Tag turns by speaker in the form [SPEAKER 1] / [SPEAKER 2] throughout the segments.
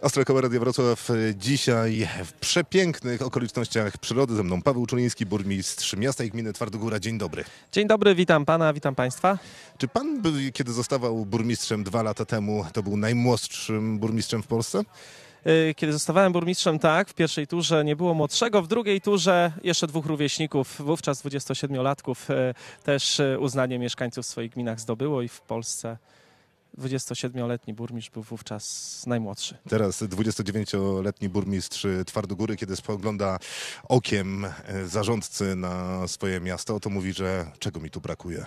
[SPEAKER 1] Ostrokowa Radio Wrocław e, dzisiaj w przepięknych okolicznościach przyrody. Ze mną Paweł Czuliński, burmistrz miasta i gminy Twardogóra. Dzień dobry.
[SPEAKER 2] Dzień dobry, witam pana, witam państwa.
[SPEAKER 1] Czy pan, kiedy zostawał burmistrzem dwa lata temu, to był najmłodszym burmistrzem w Polsce?
[SPEAKER 2] Y, Kiedy zostawałem burmistrzem, tak, w pierwszej turze nie było młodszego, w drugiej turze jeszcze dwóch rówieśników, wówczas 27-latków, y, też uznanie mieszkańców w swoich gminach zdobyło i w Polsce 27-letni burmistrz był wówczas najmłodszy.
[SPEAKER 1] Teraz 29-letni burmistrz Twardogóry, kiedy spogląda okiem e, zarządcy na swoje miasto, to mówi, że czego mi tu brakuje.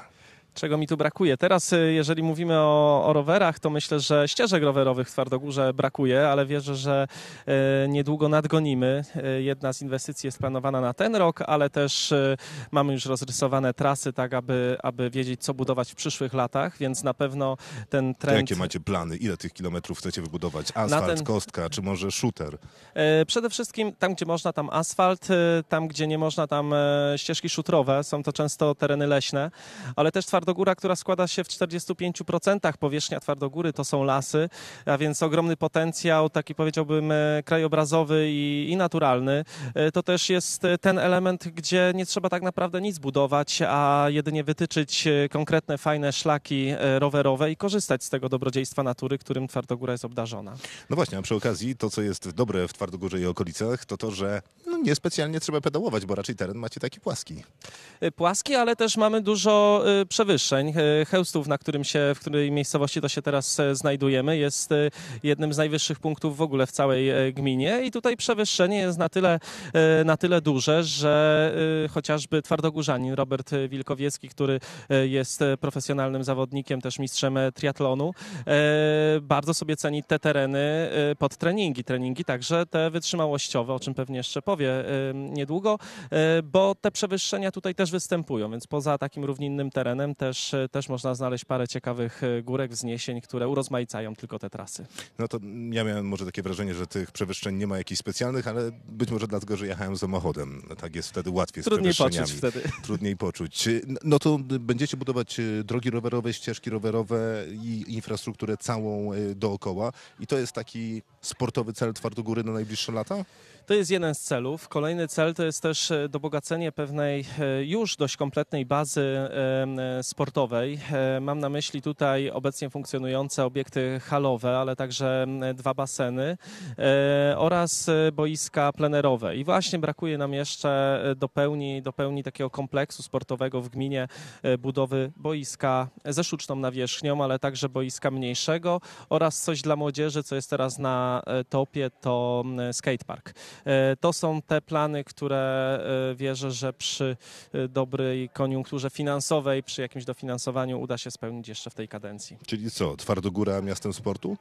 [SPEAKER 2] Czego mi tu brakuje? Teraz, y, jeżeli mówimy o, o rowerach, to myślę, że ścieżek rowerowych w Twardogórze brakuje, ale wierzę, że y, niedługo nadgonimy. Y, Jedna z inwestycji jest planowana na ten rok, ale też mamy już rozrysowane trasy, tak aby, aby wiedzieć, co budować w przyszłych latach, więc na pewno ten
[SPEAKER 1] To
[SPEAKER 2] trend...
[SPEAKER 1] jakie macie plany? Ile tych kilometrów chcecie wybudować? Asfalt,
[SPEAKER 2] ten-
[SPEAKER 1] kostka, czy może shooter?
[SPEAKER 2] Przede wszystkim tam, gdzie można, tam asfalt, tam, gdzie nie można, tam ścieżki szutrowe. Są to często tereny leśne, ale też Twardogóra, która składa się w 45% powierzchnia Twardogóry, to są lasy, a więc ogromny potencjał, taki powiedziałbym e, krajobrazowy i, i naturalny. E, To też jest e, ten element, gdzie nie trzeba tak naprawdę nic budować, a jedynie wytyczyć konkretne, fajne szlaki rowerowe i korzystać z tego dobrodziejstwa natury, którym Twardogóra jest obdarzona.
[SPEAKER 1] No właśnie, a przy okazji to, co jest dobre w Twardogórze i okolicach, to to, że niespecjalnie trzeba pedałować, bo raczej teren macie taki płaski.
[SPEAKER 2] Y, płaski, ale też mamy dużo y, przewyższeń. Y, Chełstów, na którym się, w której miejscowości to się teraz e, znajdujemy, jest jednym z najwyższych punktów w ogóle w całej e, gminie i tutaj przewyższenie jest na tyle, e, na tyle duże, że chociażby twardogórzanin Robert Wilkowiecki, który jest profesjonalnym zawodnikiem, też mistrzem triatlonu, bardzo sobie ceni te tereny pod treningi. Treningi także te wytrzymałościowe, o czym pewnie jeszcze powie niedługo, e, bo te przewyższenia tutaj też występują, więc poza takim równinnym terenem też, e, też można znaleźć parę ciekawych e, górek, wzniesień, które urozmaicają tylko te trasy.
[SPEAKER 1] No to ja miałem może takie wrażenie, że tych przewyższeń nie ma jakichś specjalnych, ale być może dlatego, że jechałem samochodem. Tak jest wtedy łatwiej
[SPEAKER 2] Trudniej poczuć wtedy.
[SPEAKER 1] Trudniej poczuć. No to będziecie budować drogi rowerowe, ścieżki rowerowe i infrastrukturę całą dookoła. I to jest taki sportowy cel Twardogóry na najbliższe lata?
[SPEAKER 2] To jest jeden z celów. Kolejny cel to jest też e, dobogacenie pewnej e, już dość kompletnej bazy e, sportowej. Mam na myśli tutaj obecnie funkcjonujące obiekty halowe, ale także dwa baseny oraz boiska plenerowe. I właśnie brakuje nam jeszcze do pełni, do pełni takiego kompleksu sportowego w gminie budowy boiska ze sztuczną nawierzchnią, ale także boiska mniejszego oraz coś dla młodzieży, co jest teraz na e, topie, to m, skatepark. E, To są te plany, które e, wierzę, że przy e, dobrej koniunkturze finansowej, przy jakimś dofinansowaniu uda się spełnić jeszcze w tej kadencji.
[SPEAKER 1] Czyli co, Twardogóra miastem sportu?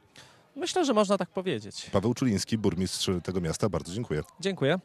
[SPEAKER 2] Myślę, że można tak powiedzieć.
[SPEAKER 1] Paweł Czuliński, burmistrz tego miasta. Bardzo dziękuję.
[SPEAKER 2] Dziękuję.